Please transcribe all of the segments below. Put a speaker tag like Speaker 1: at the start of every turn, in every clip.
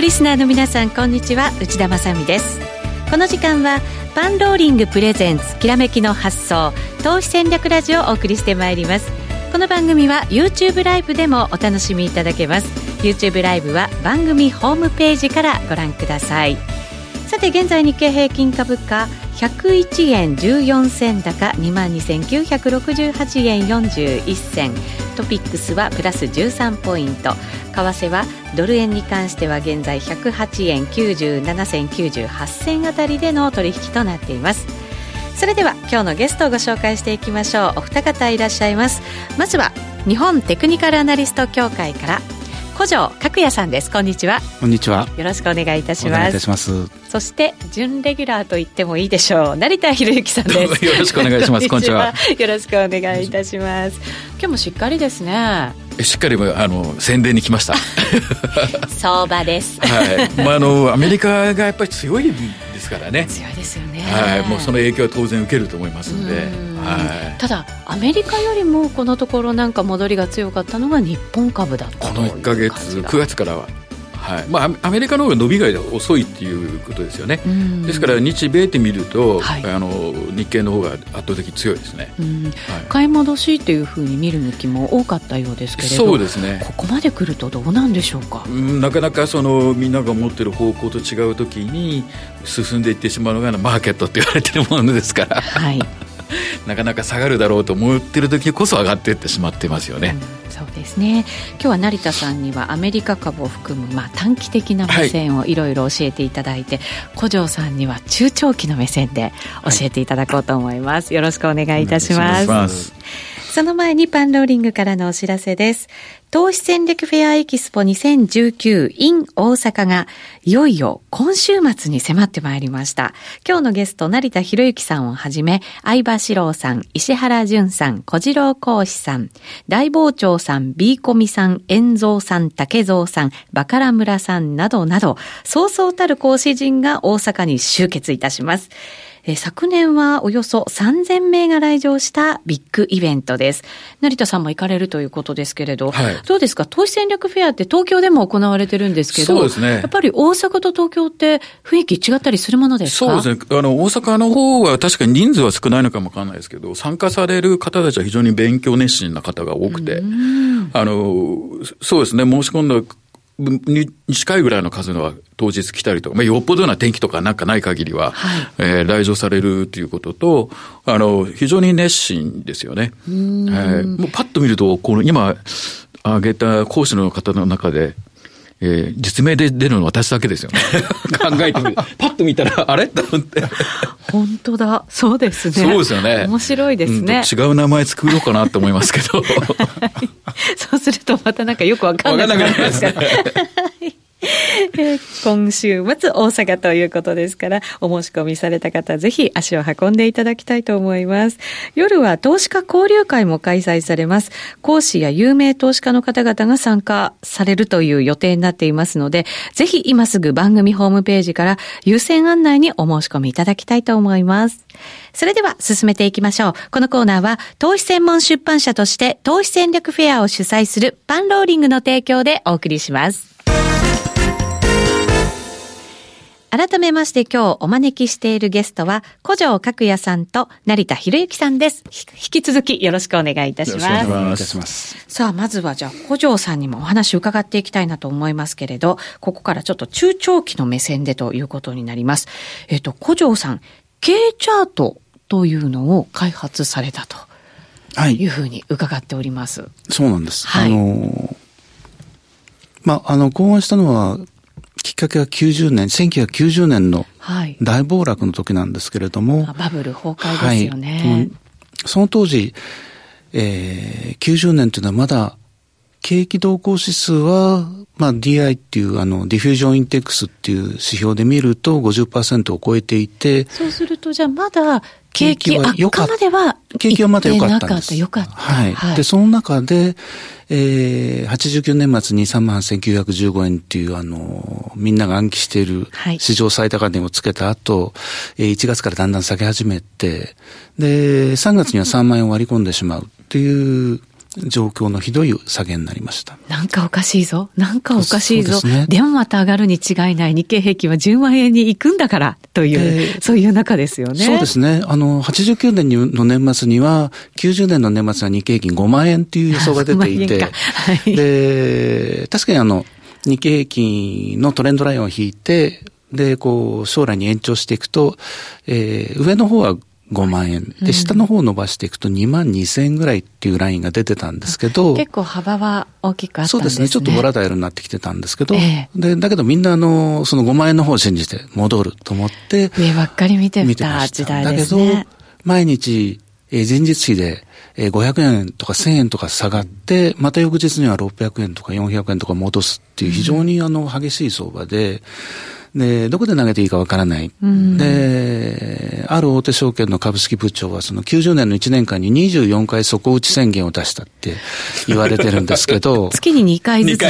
Speaker 1: リスナーの皆さんこんにちは。内田まさです。この時間はパンローリングプレゼンツきらめきの発想投資戦略ラジオをお送りしてまいります。この番組は YouTube ライブでもお楽しみいただけます。YouTube ライブは番組ホームページからご覧ください。さて現在日経平均株価101円14銭高2万2968円41銭。トピックスはプラス13ポイント。為替はドル円に関しては現在108円97銭98銭あたりでの取引となっています。それでは今日のゲストをご紹介していきましょう。お二方いらっしゃいます。まずは日本テクニカルアナリスト協会から。古城角也さんです。こんにちは。
Speaker 2: こんにちは。
Speaker 1: よろしくお願いいたします。
Speaker 2: いします。
Speaker 1: そして準レギュラーと言ってもいいでしょう。成田博之さんです。
Speaker 2: よろしくお願いします。こんにちは。
Speaker 1: よろしくお願いいたします。今日もしっかりですね
Speaker 2: しっかりあの宣伝に来ました。
Speaker 1: 相場です。
Speaker 2: はい。まああのアメリカがやっぱり強いですからね。
Speaker 1: 強いですよね。
Speaker 2: はい。もうその影響は当然受けると思いますんで。
Speaker 1: はい。ただアメリカよりもこのところなんか戻りが強かったのが日本株だった
Speaker 2: この1か月9月からははい。まあ、アメリカの方が伸びが遅いっていうことですよね、ですから日米って見ると、はい、あの日経の方が圧倒的に強いですね、
Speaker 1: はい、買い戻しっていうふうに見る向きも多かったようですけれど
Speaker 2: そうですね。
Speaker 1: ここまで来るとどうなんでしょうか、
Speaker 2: うん、なかなかそのみんなが思ってる方向と違う時に進んでいってしまうのがマーケットって言われてるものですから。はい。なかなか下がるだろうと思ってる時こそ上がっていってしまってますよね、
Speaker 1: うん、そうですね。今日は成田さんにはアメリカ株を含む、まあ、短期的な目線をいろいろ教えていただいて、はい、古城さんには中長期の目線で教えていただこうと思います、はい、よろしくお願いいたします。その前にパンローリングからのお知らせです。投資戦略フェアエキスポ2019 in 大阪がいよいよ今週末に迫ってまいりました。今日のゲスト、成田博之さんをはじめ、相場志郎さん、石原淳さん、小次郎講師さん、大傍聴さん、ビーコミさん、遠蔵さん、竹蔵さん、バカラ村さんなどなど、そうそうたる講師陣が大阪に集結いたします。え昨年はおよそ3000名が来場したビッグイベントです。成田さんも行かれるということですけれど、はい、どうですか？投資戦略フェアって東京でも行われてるんですけど、
Speaker 2: そうですね。
Speaker 1: やっぱり大阪と東京って雰囲気違ったりするものです
Speaker 2: か？そうですね。あの、大阪の方は確かに人数は少ないのかもわからないですけど、参加される方たちは非常に勉強熱心な方が多くて、あの、そうですね、申し込んだに近いぐらいの数のは当日来たりとか、まあ、よっぽどな天気とかなんかない限りは、はい、えー、来場されるということと、あの、非常に熱心ですよね。えー、もうパッと見ると、この今挙げた講師の方の中で、えー、実名で出るの私だけですよね。考えてみる。パッと見たら、あれ？と思って。
Speaker 1: 本当だ。そうですね。
Speaker 2: そうですよね。
Speaker 1: 面白いですね。
Speaker 2: うん、違う名前作ろうかなと思いますけど。
Speaker 1: そうするとまたなんかよくわかんなくなりますから。今週末大阪ということですから、お申し込みされた方、ぜひ足を運んでいただきたいと思います。夜は投資家交流会も開催されます。講師や有名投資家の方々が参加されるという予定になっていますので、ぜひ今すぐ番組ホームページから優先案内にお申し込みいただきたいと思います。それでは進めていきましょう。このコーナーは投資専門出版社として投資戦略フェアを主催するパンローリングの提供でお送りします。改めまして今日お招きしているゲストは、古城角也さんと成田博之さんです。引き続きよろしくお願いいたします。よろしくお願いいたします。さあ、まずはじゃあ、古城さんにもお話伺っていきたいなと思いますけれど、ここからちょっと中長期の目線でということになります。えっ、と、古城さん、K チャートというのを開発されたと。はい。いうふうに伺っております。
Speaker 3: そうなんです。はい。あのまあ、あの、考案したのは、きっかけは90年、1990年の大暴落の時なんですけれども。
Speaker 1: はい、バブル崩壊ですよね。はい、
Speaker 3: その当時、えー、90年というのはまだ景気動向指数は、まあ DI っていうあのディフュージョンインデックスっていう指標で見ると50%を超えていて。
Speaker 1: そうするとじゃあまだ景気悪化までは
Speaker 3: 景気はまだ良かったんです。
Speaker 1: 良かった。
Speaker 3: はい。はい、で、その中で、えー、89年末に3万1915円っていう、あの、みんなが暗記している史上最高値をつけた後、はい、1月からだんだん下げ始めて、で、3月には3万円を割り込んでしまうっていう状況のひどい下げになりました。
Speaker 1: なんかおかしいぞ。なんかおかしいぞ。でね、でもまた上がるに違いない日経平均は10万円に行くんだからという、そういう中ですよね。
Speaker 3: そうですね。あの、89年の年末には、90年の年末は日経平均5万円っていう予想が出ていて、はい、で、確かにあの、日経平均のトレンドラインを引いて、で、こう、将来に延長していくと、えー、上の方は5万円。で、下の方を伸ばしていくと2万2千円ぐらいっていうラインが出てたんですけど。
Speaker 1: 結構幅は大きくあったんですね。そうですね。
Speaker 3: ちょっとボラタイルになってきてたんですけど。えー、で、だけどみんなあの、その5万円の方を信じて戻ると思って。
Speaker 1: 上ばっかり見てた時代ですね。
Speaker 3: だけど、毎日、えー、前日比で、えー、500円とか1000円とか下がって、また翌日には600円とか400円とか戻すっていう非常にあの激しい相場で、うんで、どこで投げていいかわからない。うん、で、ある大手証券の株式部長は、その90年の1年間に24回底打ち宣言を出したって言われてるんですけど。
Speaker 1: 月に2回ずつ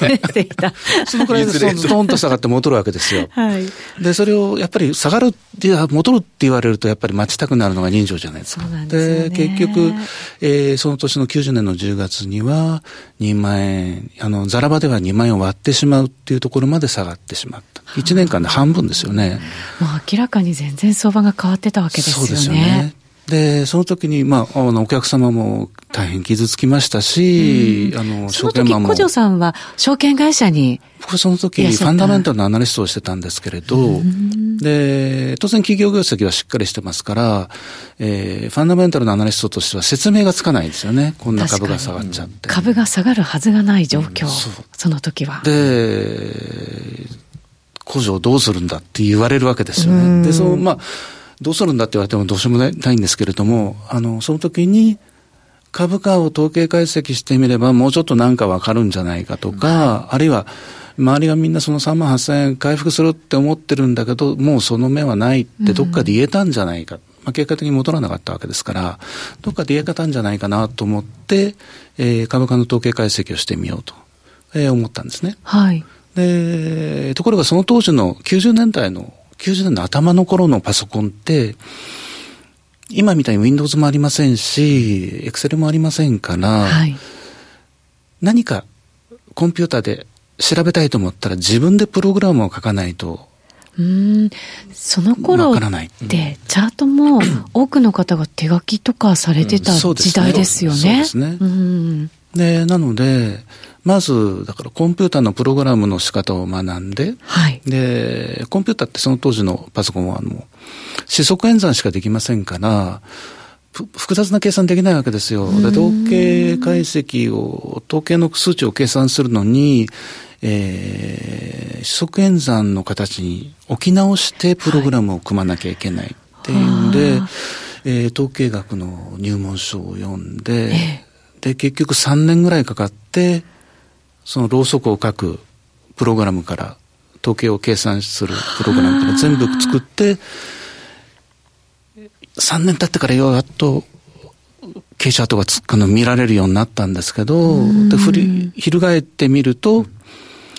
Speaker 1: 出ていた。
Speaker 3: そのくらいでストンと下がって戻るわけですよ。はい。で、それをやっぱり下がるって、戻るって言われると、やっぱり待ちたくなるのが人情じゃないですか。で、ね、結局、えー、その年の90年の10月には、2万円、あの、ザラバでは2万円を割ってしまうっていうところまで下がってしまった。1年間で半分ですよね。
Speaker 1: もう明らかに全然相場が変わってたわけですよね。そうですよね。
Speaker 3: で、その時に、まあ、あの、お客様も大変傷つきましたし、あの、
Speaker 1: 証券マンも。小城さんは証券会社に。
Speaker 3: 僕その時、ファンダメンタルのアナリストをしてたんですけれど、で、当然企業業績はしっかりしてますから、えー、ファンダメンタルのアナリストとしては説明がつかないですよね。こんな株が下がっちゃって。
Speaker 1: 株が下がるはずがない状況。うん、そその時は。
Speaker 3: で、工場どうするんだって言われるわけですよね。で、その、まあ、どうするんだって言われてもどうしようもないんですけれども、あの、その時に、株価を統計解析してみれば、もうちょっとなんかわかるんじゃないかとか、あるいは、周りがみんなその3万8000円回復するって思ってるんだけど、もうその目はないってどっかで言えたんじゃないか。まあ、結果的に戻らなかったわけですから、どっかで言えたんじゃないかなと思って、えー、株価の統計解析をしてみようと、えー、思ったんですね。
Speaker 1: はい。
Speaker 3: で、ところがその当時の90年代の、90年の頭の頃のパソコンって、今みたいに Windows もありませんし、Excel もありませんから、はい、何かコンピューターで調べたいと思ったら自分でプログラムを書かないと
Speaker 1: うん。その頃って、チャートも多くの方が手書きとかされてた時代ですよね。そうですね。
Speaker 3: で、なので、まず、だからコンピューターのプログラムの仕方を学んで、はい、で、コンピューターってその当時のパソコンは、あの、四則演算しかできませんから、複雑な計算できないわけですよ。で、統計解析を、統計の数値を計算するのに、えー、四則演算の形に置き直してプログラムを組まなきゃいけないっていうんで、はい、えー、統計学の入門書を読んで、えー、で、結局3年ぐらいかかって、そのろうそくを書くプログラムから統計を計算するプログラムから全部作って、3年経ってからようやっと傾斜跡がつくの見られるようになったんですけど、で、振り、翻ってみると、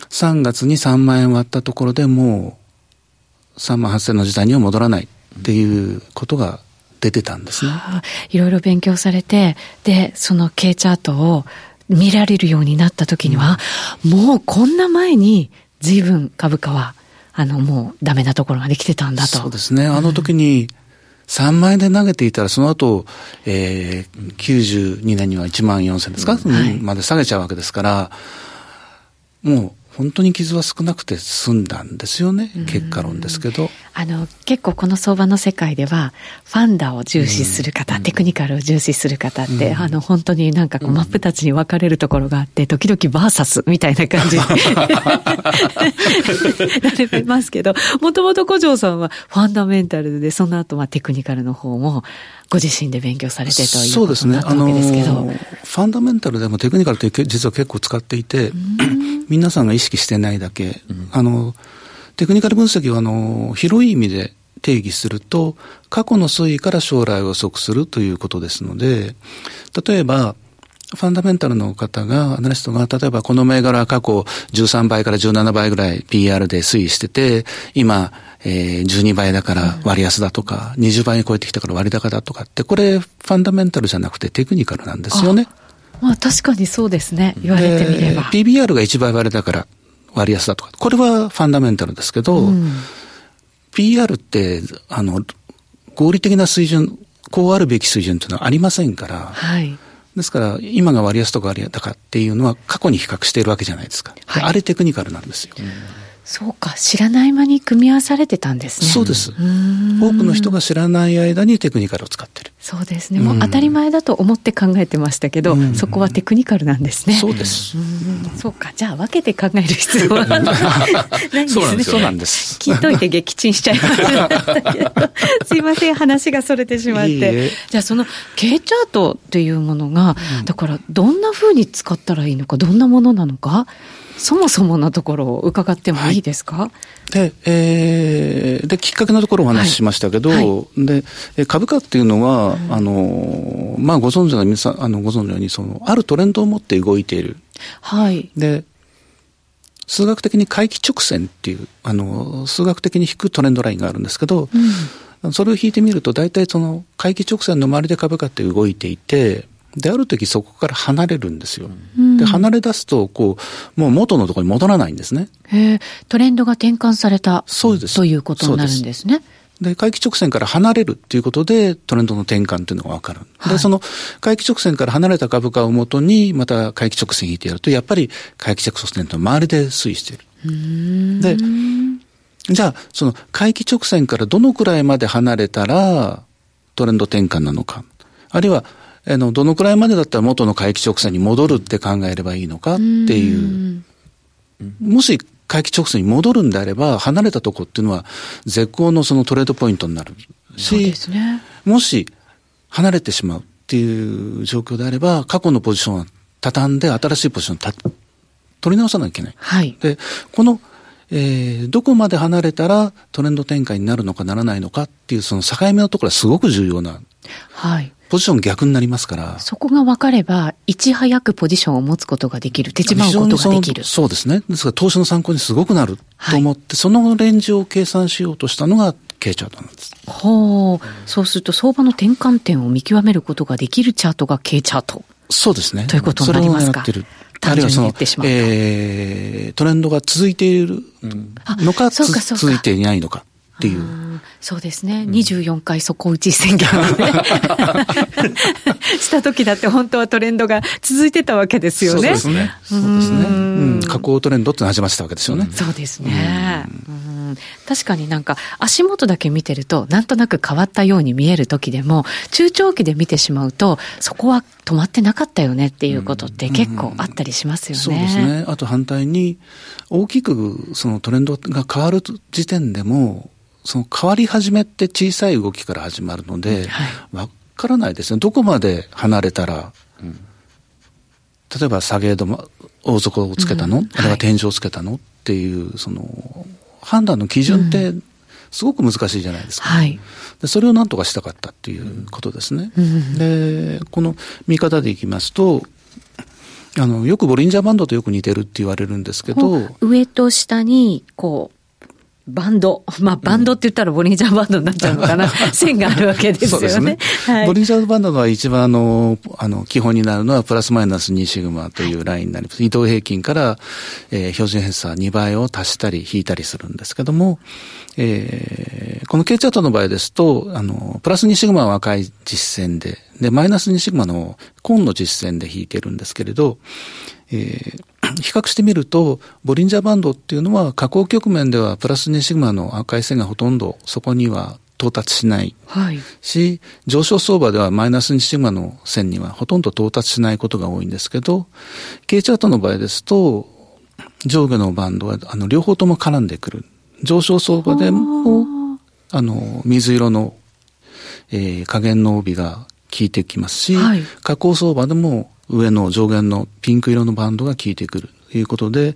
Speaker 3: 3月に3万円割ったところでもう3万8000の時代には戻らないっていうことが出てたんですね。
Speaker 1: いろいろ勉強されて、で、そのャートを見られるようになった時には、うん、もうこんな前に随分株価は、あの、もうダメなところができてたんだと。
Speaker 3: そうですね。あの時に、3万円で投げていたら、その後、えー、92年には1万4000ですか、うんはい、まで下げちゃうわけですから、もう本当に傷は少なくて済んだんですよね、結果論ですけど。
Speaker 1: あの、結構この相場の世界では、ファンダを重視する方、テクニカルを重視する方って、あの、本当になんかこう、真っ二つに分かれるところがあって、時々バーサスみたいな感じに なれますけど、もともと古城さんはファンダメンタルで、その後はテクニカルの方も、ご自身で勉強されてということになったわけですけど。そうですね。あの、
Speaker 3: ファンダメンタルでもテクニカルって実は結構使っていて、皆さんが意識してないだけ、うん、あの、テクニカル分析は、あの、広い意味で定義すると、過去の推移から将来を予測するということですので、例えば、ファンダメンタルの方が、アナリストが、例えばこの銘柄は過去13倍から17倍ぐらい PR で推移してて、今、えー、12倍だから割安だとか、うん、20倍に超えてきたから割高だとかって、これファンダメンタルじゃなくてテクニカルなんですよね。
Speaker 1: まあ確かにそうですね。言われてみれば。
Speaker 3: PBR が1倍割れだから割安だとか。これはファンダメンタルですけど、うん、PR って、あの、合理的な水準、こうあるべき水準というのはありませんから、はい。ですから、今が割安とか割高っていうのは過去に比較しているわけじゃないですか。はい、あれテクニカルなんですよ。うん
Speaker 1: そうか、知らない間に組み合わされてたんですね。
Speaker 3: そうです。多くの人が知らない間にテクニカルを使ってる。
Speaker 1: そうですね。もう当たり前だと思って考えてましたけど、そこはテクニカルなんですね。
Speaker 3: そうです。
Speaker 1: そうか、じゃあ分けて考える必要はない んですね。
Speaker 3: そうなんです。
Speaker 1: 聞いといて撃沈しちゃいましたけど、すいません、話がそれてしまって。じゃあその K チャートっていうものが、だからどんなふうに使ったらいいのか、どんなものなのか、そもそものところを伺ってもいいですか、はい、
Speaker 3: で、えー、で、きっかけのところをお話ししましたけど、はい。はい、で、株価っていうのは、うん、あの、まあ、ご存知の皆さん、あの、ご存知のように、その、あるトレンドを持って動いている。
Speaker 1: はい。
Speaker 3: で、数学的に回帰直線っていう、あの、数学的に引くトレンドラインがあるんですけど、うん、それを引いてみると、大体その、回帰直線の周りで株価って動いていて、で、ある時そこから離れるんですよ。うん、で、離れ出すと、こう、もう元のところに戻らないんですね。
Speaker 1: へトレンドが転換された。そうです。ということになるんですね。
Speaker 3: で、回帰直線から離れるっていうことで、トレンドの転換っていうのがわかる。はい、で、その回帰直線から離れた株価をもとに、また回帰直線引いてやると、やっぱり回帰直線と周りで推移している。で、じゃあ、その回帰直線からどのくらいまで離れたら、トレンド転換なのか。あるいは、あの、どのくらいまでだったら元の回帰直線に戻るって考えればいいのかっていう。もし回帰直線に戻るんであれば、離れたとこっていうのは絶好のそのトレードポイントになるし、ね、もし離れてしまうっていう状況であれば、過去のポジションは畳んで新しいポジションを取り直さなきゃいけない。
Speaker 1: はい、
Speaker 3: で、このえー、どこまで離れたらトレンド展開になるのかならないのかっていうその境目のところはすごく重要な。
Speaker 1: はい。
Speaker 3: ポジション逆になりますから。
Speaker 1: そこが分かれば、いち早くポジションを持つことができる。手締まうことができる。
Speaker 3: そうですね。ですから投資の参考にすごくなると思って、はい、そのレンジを計算しようとしたのが K チャートなんです。
Speaker 1: ほう。そうすると相場の転換点を見極めることができるチャートが K チャート。
Speaker 3: そうですね。
Speaker 1: ということになりますか。
Speaker 3: それをあるいはその、えー、トレンドが続いているのか、うん、続いていないのかっていう。
Speaker 1: そうですね。うん、24回底打ち宣言をね、した時だって本当はトレンドが続いてたわけですよね。そう
Speaker 3: ですね。そうですね。うん。下降トレンドって始まってたわけですよね。
Speaker 1: そうですね。うん、確かになんか足元だけ見てるとなんとなく変わったように見える時でも中長期で見てしまうとそこは止まってなかったよねっていうことって結構あったりしますよね。
Speaker 3: そうですね。あと反対に大きくそのトレンドが変わる時点でもその変わり始めって小さい動きから始まるので、わ、はい、からないですね。どこまで離れたら、うん、例えば下げ止ま、大底をつけたの、うん、あるいは天井をつけたの？っていう、その、判断の基準って、すごく難しいじゃないですか、
Speaker 1: はい、
Speaker 3: で。それを何とかしたかったっていうことですね。うん、で、この見方でいきますと、あの、よくボリンジャーバンドとよく似てるって言われるんですけど。
Speaker 1: 上と下に、こう、バンド。まあ、バンドって言ったらボリンジャーバンドになっちゃうのかな。線があるわけですよね。ね
Speaker 3: はい、ボリンジャーバンドが一番あの、あの、基本になるのはプラスマイナス2シグマというラインになります。はい、移動平均から、えー、標準偏差2倍を足したり引いたりするんですけども、えー、この K チャートの場合ですと、あの、プラス2シグマは赤い実線で、で、マイナス2シグマの紺の実線で引いてるんですけれど、えー、比較してみると、ボリンジャーバンドっていうのは、下降局面ではプラス2シグマの赤い線がほとんどそこには到達しないし、はい、上昇相場ではマイナス2シグマの線にはほとんど到達しないことが多いんですけど、K チャートの場合ですと、上下のバンドはあの両方とも絡んでくる。上昇相場でも、あの、水色の、えー、加減の帯が効いてきますし、はい、下降相場でも上の上限のピンク色のバンドが効いてくる。ということで、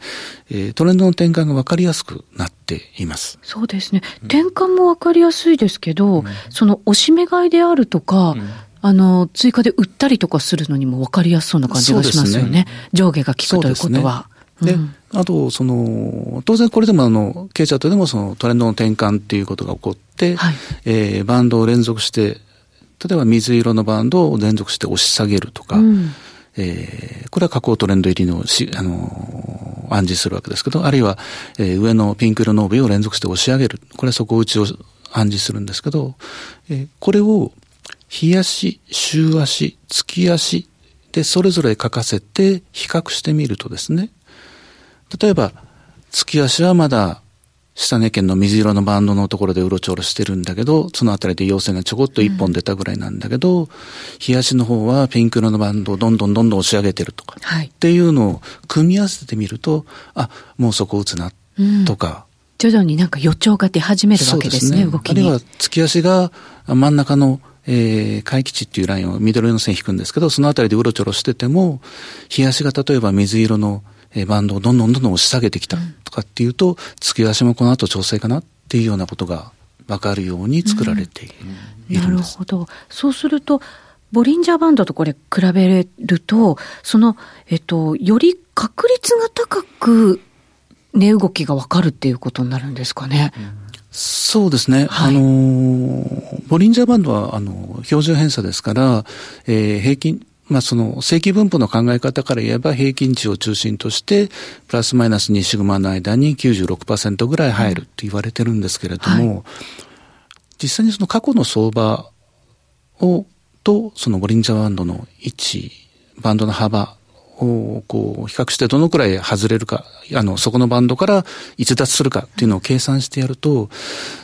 Speaker 3: えー、トレンドの転換が分かりやすくなっています。
Speaker 1: そうですね。転換も分かりやすいですけど、うん、その押し目買いであるとか、うん、あの、追加で売ったりとかするのにも分かりやすそうな感じがしますよね。ね上下が効くということは。
Speaker 3: で、あと、その、当然これでもあの、K チャートでもそのトレンドの転換っていうことが起こって、はい、えー、バンドを連続して、例えば水色のバンドを連続して押し下げるとか、うんえー、これは下降トレンド入りのし、あのー、暗示するわけですけど、あるいは、えー、上のピンク色の帯を連続して押し上げる。これは底打ちを暗示するんですけど、え、これを、日足、週足、月足でそれぞれ書かせて比較してみるとですね、例えば、月足はまだ下根県の水色のバンドのところでうろちょろしてるんだけど、そのあたりで陽線がちょこっと一本出たぐらいなんだけど、冷やしの方はピンク色のバンドをどんどんどんどん押し上げてるとか、はい、っていうのを組み合わせてみると、あ、もうそこ打つな、とか、
Speaker 1: 徐々になんか予兆が出始めるわけですね、すね。動き
Speaker 3: に。あるいは月足が真ん中のえー、回帰値っていうラインを緑色の線引くんですけど、そのあたりでうろちょろしてても、日足が例えば水色のえバンドをどんどんどんどん押し下げてきたとかっていうと、うん、月足もこの後調整かなっていうようなことが分かるように作られている
Speaker 1: うん、なるほど。そうすると、ボリンジャーバンドとこれ比べると、その、えっと、より確率が高く値動きが分かるっていうことになるんですかね。うん
Speaker 3: そうですね。はい、あの、ボリンジャーバンドは、あの、標準偏差ですから、えー、平均、まあその正規分布の考え方から言えば平均値を中心としてプラスマイナス2シグマの間に96%ぐらい入るって言われてるんですけれども、はい、実際にその過去の相場をとそのボリンジャーバンドの位置、バンドの幅をこう比較してどのくらい外れるか、あの、そこのバンドから逸脱するかっていうのを計算してやると、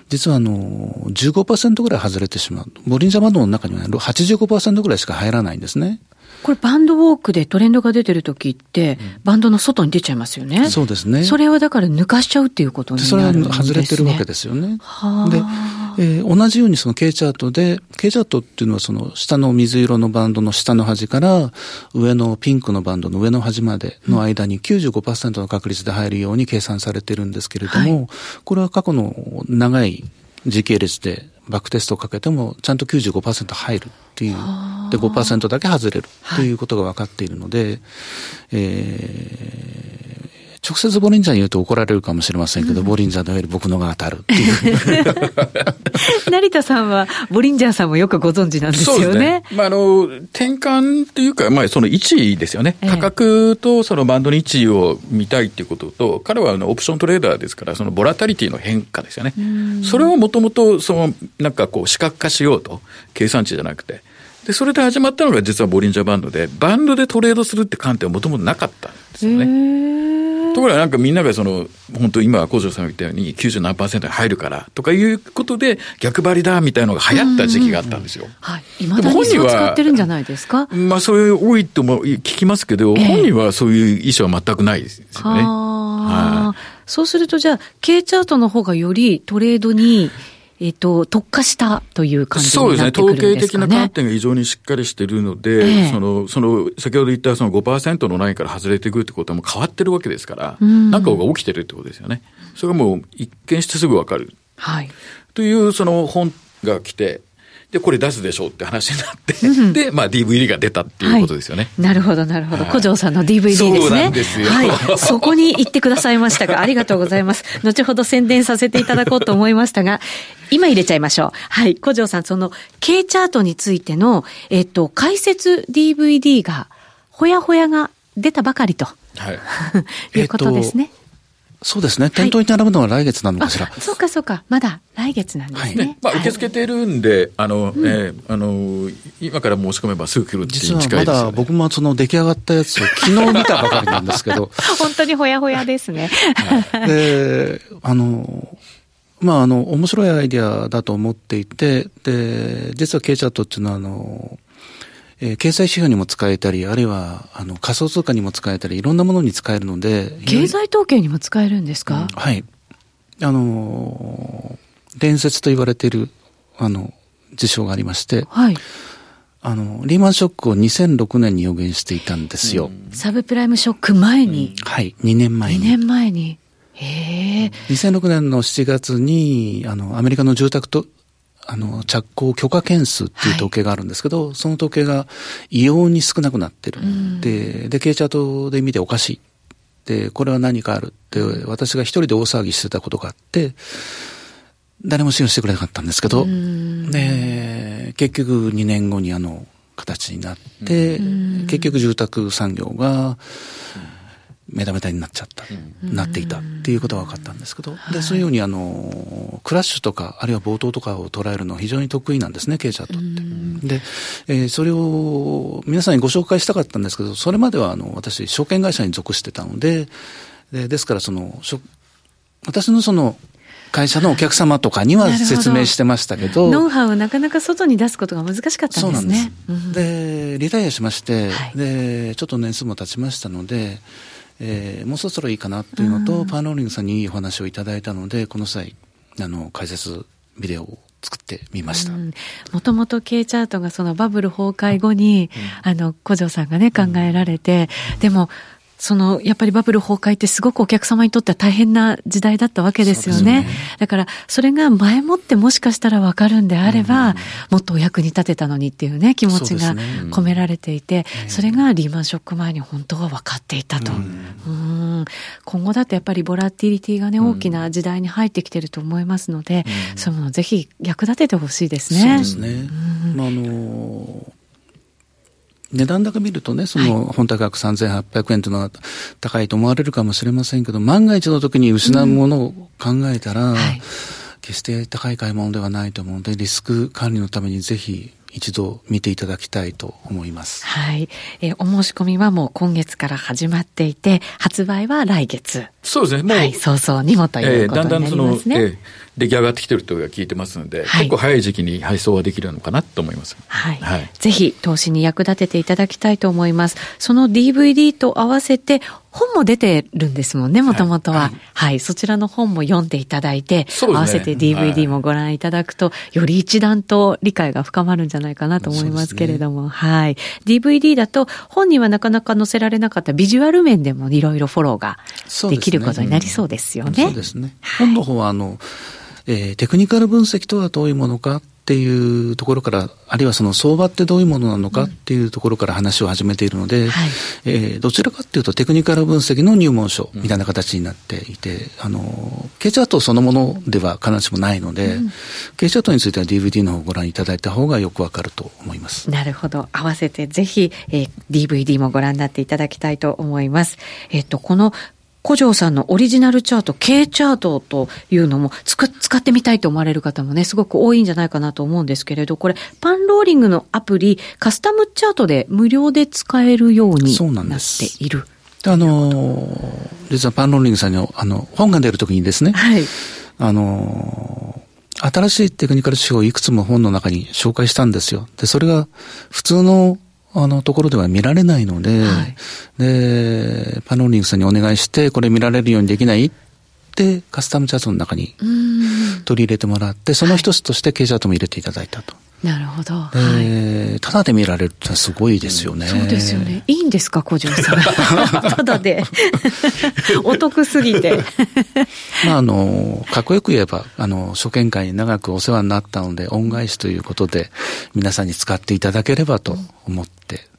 Speaker 3: 実はあの、15%ぐらい外れてしまう。ボリンジャーバンドの中には85%ぐらいしか入らないんですね。
Speaker 1: これバンドウォークでトレンドが出てる時って、バンドの外に出ちゃいますよね。
Speaker 3: そうですね。
Speaker 1: それはだから抜かしちゃうっていうことになるんですね。それは
Speaker 3: 外れてるわけですよね。で、えー、同じようにその K チャートで、K チャートっていうのはその下の水色のバンドの下の端から上のピンクのバンドの上の端までの間に95%の確率で入るように計算されてるんですけれども、はい、これは過去の長い時系列でバックテストをかけてもちゃんと95%入るっていう。で、5%だけ外れるということが分かっているので、はい、えー直接ボリンジャーに言うと怒られるかもしれませんけど、うん、ボリンジャーのより僕のが当たるっていう。
Speaker 1: 成田さんは、ボリンジャーさんもよくご存知なんですよね。そうですね。
Speaker 2: まあ、あの、転換っていうか、まあ、その位置ですよね。価格とそのバンドの位置を見たいっていうことと、彼はあのオプショントレーダーですから、そのボラタリティの変化ですよね。それをもともと、その、なんかこう、視覚化しようと、計算値じゃなくて。で、それで始まったのが実はボリンジャーバンドで、バンドでトレードするって観点はもともとなかったんですよね。ところがなんかみんながその、本当今、小城さんが言ったように90何パーセントに入るからとかいうことで、逆張りだみたいなのが流行った時期があったんですよ。
Speaker 1: はい。今だにそう使ってるんじゃないですか
Speaker 2: まあ、そういう多いとも聞きますけど、本人はそういう意思は全くないですよね。
Speaker 1: はい。そうすると、じゃあ、K チャートの方がよりトレードに、えっ、と、特化したという感じになってくるんですかね。そうですね。統計的な
Speaker 2: 観点が非常にしっかりしているので、えその、その、先ほど言ったその5%のラインから外れていくってことはもう変わってるわけですから、何、ん、かが起きてるってことですよね。それがもう一見してすぐわかる。はい。という、その本が来て、で、これ出すでしょうって話になって、うん、で、まあ DVD が出たっていうことですよね。
Speaker 1: はい、なるほど、なるほど。古城さんの DVD ですね。そうなんですよ。はい。そこに行ってくださいましたが、ありがとうございます。後ほど宣伝させていただこうと思いましたが、今入れちゃいましょう。はい。古城さん、その K チャートについての、えっと、解説 DVD が、ほやほやが出たばかりと。はい。いうことですね。えっと
Speaker 3: そうですね。店頭に並ぶのは来月なのかしら。
Speaker 1: そうかそうか。まだ来月なんですね。はい、
Speaker 2: まあ、受け付けてるんで、あの、うん、えー、あの、今から申し込めばすぐ来るっていう
Speaker 3: 近いです、ね、実はまだ僕もその出来上がったやつを 昨日見たばかりなんですけど。
Speaker 1: 本当にほやほやですね。
Speaker 3: はい、で、あの、まあ、あの、面白いアイディアだと思っていて、で、実は K チャットっていうのは、あの、えー、経済指標にも使えたり、あるいは、あの、仮想通貨にも使えたり、いろんなものに使えるので。
Speaker 1: 経済統計にも使えるんですか、うん、
Speaker 3: はい。あのー、伝説と言われている、あの、事象がありまして。はい。あの、リーマンショックを2006年に予言していたんですよ。
Speaker 1: サブプライムショック前に、
Speaker 3: うん、はい、2年前に。
Speaker 1: 2年前に。へえ。
Speaker 3: 2006年の7月に、あの、アメリカの住宅と、あの、着工許可件数っていう統計があるんですけど、はい、その統計が異様に少なくなってる。うん、で、で、経営チャートで見ておかしい。で、これは何かあるって、私が一人で大騒ぎしてたことがあって、誰も信用してくれなかったんですけど、で、結局2年後にあの、形になって、結局住宅産業が、メタメタになっちゃった、なっていたっていうことが分かったんですけど、で、そういうようにあの、クラッシュとか、あるいは冒頭とかを捉えるのは非常に得意なんですね、経営者とって。で、えー、それを皆さんにご紹介したかったんですけど、それまではあの、私、証券会社に属してたので、でですからその、私のその、会社のお客様とかには説明してましたけど。
Speaker 1: ノウハウをなかなか外に出すことが難しかったんですね。
Speaker 3: そうなんです。で、リタイアしまして、はい、で、ちょっと年数も経ちましたので、えー、もうそろそろいいかなっていうのと、うん、パンローリングさんにいいお話をいただいたので、この際、あの、解説ビデオを作ってみました。
Speaker 1: もともと K チャートがそのバブル崩壊後に、うん、あの、古城さんがね、考えられて、うん、でも、その、やっぱりバブル崩壊ってすごくお客様にとっては大変な時代だったわけですよね。ね。だから、それが前もってもしかしたらわかるんであれば、うん、もっとお役に立てたのにっていうね、気持ちが込められていて、そ、れがリーマンショック前に本当は分かっていたと。うん、今後だとやっぱりボラティリティがね、大きな時代に入ってきてると思いますので、そういうものをぜひ役立ててほしいですね。そう
Speaker 3: ですね。まあ、あの値段高見るとね、その本体価格3800円というのは高いと思われるかもしれませんけど、万が一の時に失うものを考えたら、決して高い買い物ではないと思うので、リスク管理のためにぜひ一度見ていただきたいと思います。
Speaker 1: はい。えー、お申し込みはもう今月から始まっていて、発売は来月。
Speaker 2: そうですね。もう、
Speaker 1: はい、早々にもということになりますね。えー、だんだんその、えー
Speaker 2: 出来上がってきてると聞いてますので、はい、結構早い時期に配送はできるのかなと思います。
Speaker 1: はい。はい、ぜひ投資に役立てていただきたいと思います。その DVD と合わせて本も出てるんですもんね、もともとは、はい。はい。そちらの本も読んでいただいて、ね、合わせて DVD もご覧いただくと、より一段と理解が深まるんじゃないかなと思いますけれども、ね、はい。DVD だと本にはなかなか載せられなかったビジュアル面でもいろいろフォローができることになりそうですよね。
Speaker 3: そうですね。本の方はあの、えー、テクニカル分析とはどういうものかっていうところから、あるいはその相場ってどういうものなのかっていうところから話を始めているので、うんはい、えー、どちらかっていうとテクニカル分析の入門書みたいな形になっていて、うん、あの、K チャートそのものでは必ずしもないので、うん、K チャートについては DVD の方をご覧いただいた方がよくわかると思います。
Speaker 1: なるほど。合わせてぜひ、えー、DVD もご覧になっていただきたいと思います。えっ、と、この古城さんのオリジナルチャート、K チャートというのも使ってみたいと思われる方もね、すごく多いんじゃないかなと思うんですけれど、これ、パンローリングのアプリ、カスタムチャートで無料で使えるようになっている。
Speaker 3: あの、実はパンローリングさんにあの本が出るときにですね、はい、あの、新しいテクニカル手法をいくつも本の中に紹介したんですよ。で、それが普通のあのところでは見られないので、はい、で、パノーリングさんにお願いして、これ見られるようにできないってカスタムチャートの中に取り入れてもらって、その一つとしてケーチャートも入れていただいたと。
Speaker 1: なるほど。
Speaker 3: えー、ただで見られるってすごいですよね。
Speaker 1: そうですよね。いいんですか、小城さん。ただで。お得すぎて。
Speaker 3: まあ、あの、かっこよく言えば、あの、初見会に長くお世話になったので、恩返しということで、皆さんに使っていただければと思って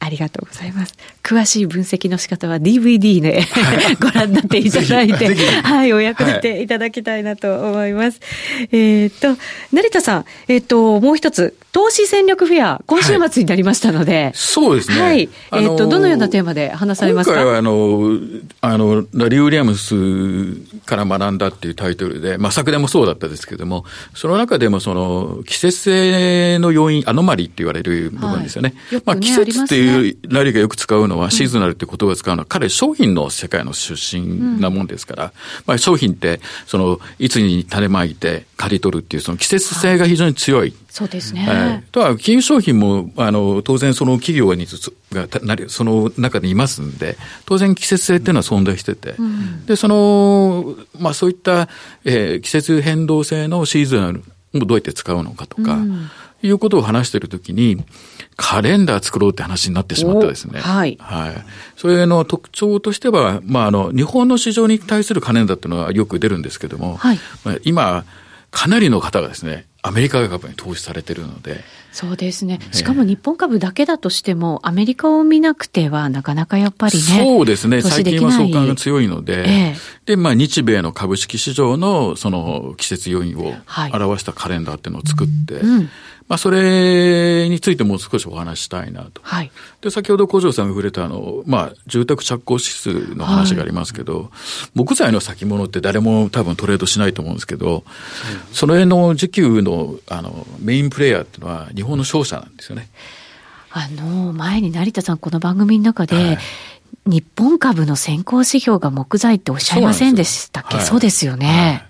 Speaker 1: ありがとうございます。詳しい分析の仕方は DVD で、ご覧になっていただいて、はい、お役立ていただきたいなと思います。はい、えっと、成田さん、えっ、ー、と、もう一つ、投資戦略フェア、今週末になりましたので、はい、
Speaker 2: そうですね。
Speaker 1: はい。えっ、ー、と、どのようなテーマで話されますか？
Speaker 2: 今回は、あの、あの、ラリー・ウィリアムスから学んだっていうタイトルで、まあ、昨年もそうだったですけれども、その中でも、その、季節性の要因、アノマリって言われる部分ですよね。はい、ねまあ、季節っていうラリーがよく使うのは、シーズナルって言葉を使うのは、彼、商品の世界の出身なもんですから、うん、まあ、商品って、その、いつに種まいて、刈り取るっていう、その季節性が非常に強い。
Speaker 1: そうですね。は
Speaker 2: い、とは、金融商品も、あの、当然その企業にがなり、その中にいますんで、当然季節性っていうのは存在してて、うん、で、その、まあそういった、えー、季節変動性のシーズンをどうやって使うのかとか、うん、いうことを話しているときに、カレンダー作ろうって話になってしまったですね。
Speaker 1: はい。
Speaker 2: はい。それの特徴としては、まあ、あの、日本の市場に対するカレンダーっていうのはよく出るんですけども、はい。まあ、今、かなりの方がですね、アメリカ株に投資されてるので。
Speaker 1: そうですね。しかも日本株だけだとしても、アメリカを見なくてはなかなかやっぱりね。
Speaker 2: そうですね。最近は相関が強いので、ええ、で、まあ日米の株式市場のその季節要因を表したカレンダーっていうのを作って、はいうんまあ、それについてもう少しお話したいなと。
Speaker 1: はい。
Speaker 2: で、先ほど古城さんが触れたあの、まあ、住宅着工指数の話がありますけど、はい、木材の先物って誰も多分トレードしないと思うんですけど、うん、その辺の需給の、あの、メインプレイヤーっていうのは日本の商社なんですよね。
Speaker 1: あの、前に成田さんこの番組の中で、はい日本株の先行指標が木材っておっしゃいませんでしたっけ？そうですよね。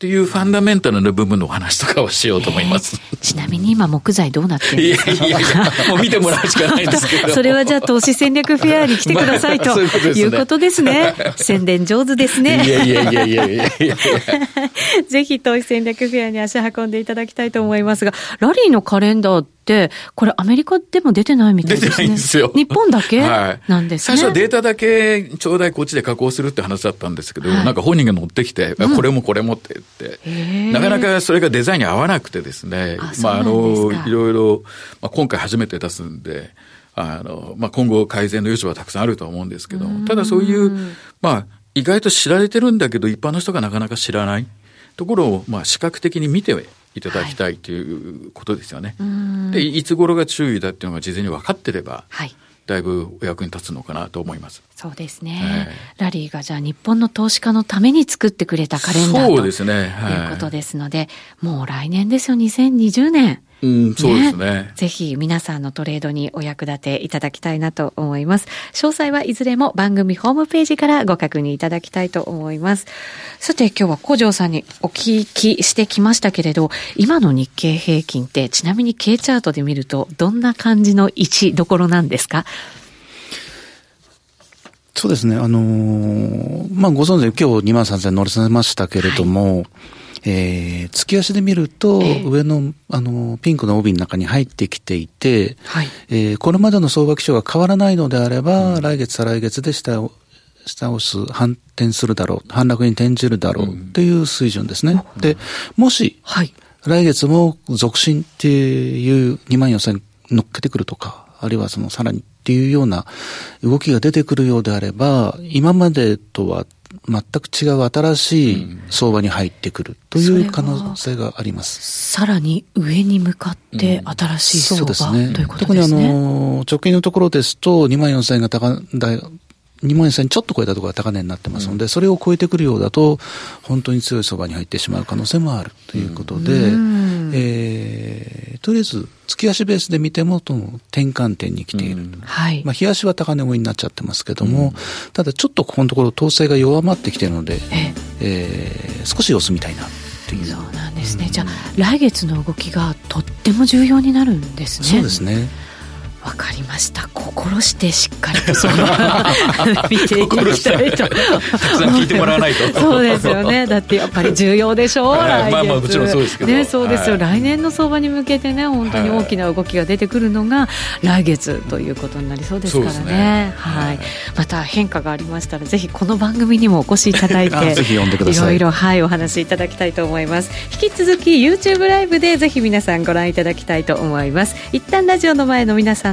Speaker 2: っていうファンダメンタルな部分のお話とかをしようと思います。
Speaker 1: えー、ちなみに今木材どうなってるんですか？いやいやい
Speaker 2: や、もう見てもらうしかないんですけど。
Speaker 1: それはじゃあ投資戦略フェアに来てくださいと、まあ、いうことですね。宣伝上手ですね。
Speaker 2: いやいやいやいやいやいや
Speaker 1: ぜひ投資戦略フェアに足運んでいただきたいと思いますが、ラリーのカレンダー、これアメリカでも出てないみたいですね。出てないんですよ。日本だけ？なんです
Speaker 2: ね。最初データだけちょうだいこっちで加工するって話だったんですけど、はい、なんか本人が乗ってきて、これもこれもって、なかなかそれがデザインに合わなくてですね、あまああの、いろいろ、まあ、今回初めて出すんで、あの、まあ、今後改善の余地はたくさんあると思うんですけど、ただそういう、まあ、意外と知られてるんだけど、一般の人がなかなか知らない。ところを、まあ、視覚的に見ていただきたいということですよね。はい、でいつ頃が注意だっていうのが事前に分かってれば、はい、だいぶお役に立つのかなと思います。
Speaker 1: そうですね。ラリーがじゃあ日本の投資家のために作ってくれたカレンダーということですので、もう来年ですよ、2020年。
Speaker 2: うん、そうですね、ね、
Speaker 1: ぜひ皆さんのトレードにお役立ていただきたいなと思います。詳細はいずれも番組ホームページからご確認いただきたいと思います。さて今日は古城さんにお聞きしてきましたけれど、今の日経平均ってちなみに K チャートで見るとどんな感じの位置どころなんですか？
Speaker 3: そうですね。あのー、まあ、ご存知、今日2万3000乗りせましたけれども、はいえー、月足で見ると、上の、あの、ピンクの帯の中に入ってきていて、はい、えー、これまでの相場基調が変わらないのであれば、うん、来月、再来月で下を、下押す、反転するだろう、反落に転じるだろうっていう水準ですね。うん、で、もし、はい、来月も続伸っていう2万4000乗っけてくるとか、あるいはそのさらにっていうような動きが出てくるようであれば、今までとは全く違う新しい相場に入ってくるという可能性があります。
Speaker 1: さらに上に向かって新しい相場、うん、そうですね。ということですね。特にあの、
Speaker 3: 直近のところですと2万4000円が高、2万円線ちょっと超えたところが高値になってますので、うん、それを超えてくるようだと、本当に強い相場に入ってしまう可能性もあるということで、うん、えー、とりあえず、月足ベースで見ても、と転換点に来ている。うん、はい。まあ、日足は高値上になっちゃってますけども、ただちょっとここのところ統制が弱まってきているので、ええー、少し様子見たいな。
Speaker 1: そうなんですね、じゃあ来月の動きがとっても重要になるんですね。
Speaker 3: そうですね
Speaker 1: わかりました。心してしっかりと。その 見ていきたいと。たく
Speaker 2: さん聞いてもらわないと。
Speaker 1: そうですよね。だってやっぱり重要でしょう、はい、
Speaker 2: まあまあもちろんそうですけど。
Speaker 1: ねそうですよ、はい、来年の相場に向けてね本当に大きな動きが出てくるのが来月ということになりそうですからね。ね、はい、また変化がありましたらぜひこの番組にもお越しいただいて
Speaker 3: ぜひ呼んでくださ
Speaker 1: い。いろいろはいお話しいただきたいと思います。引き続き YouTube ライブでぜひ皆さんご覧いただきたいと思います。一旦ラジオの前の皆さ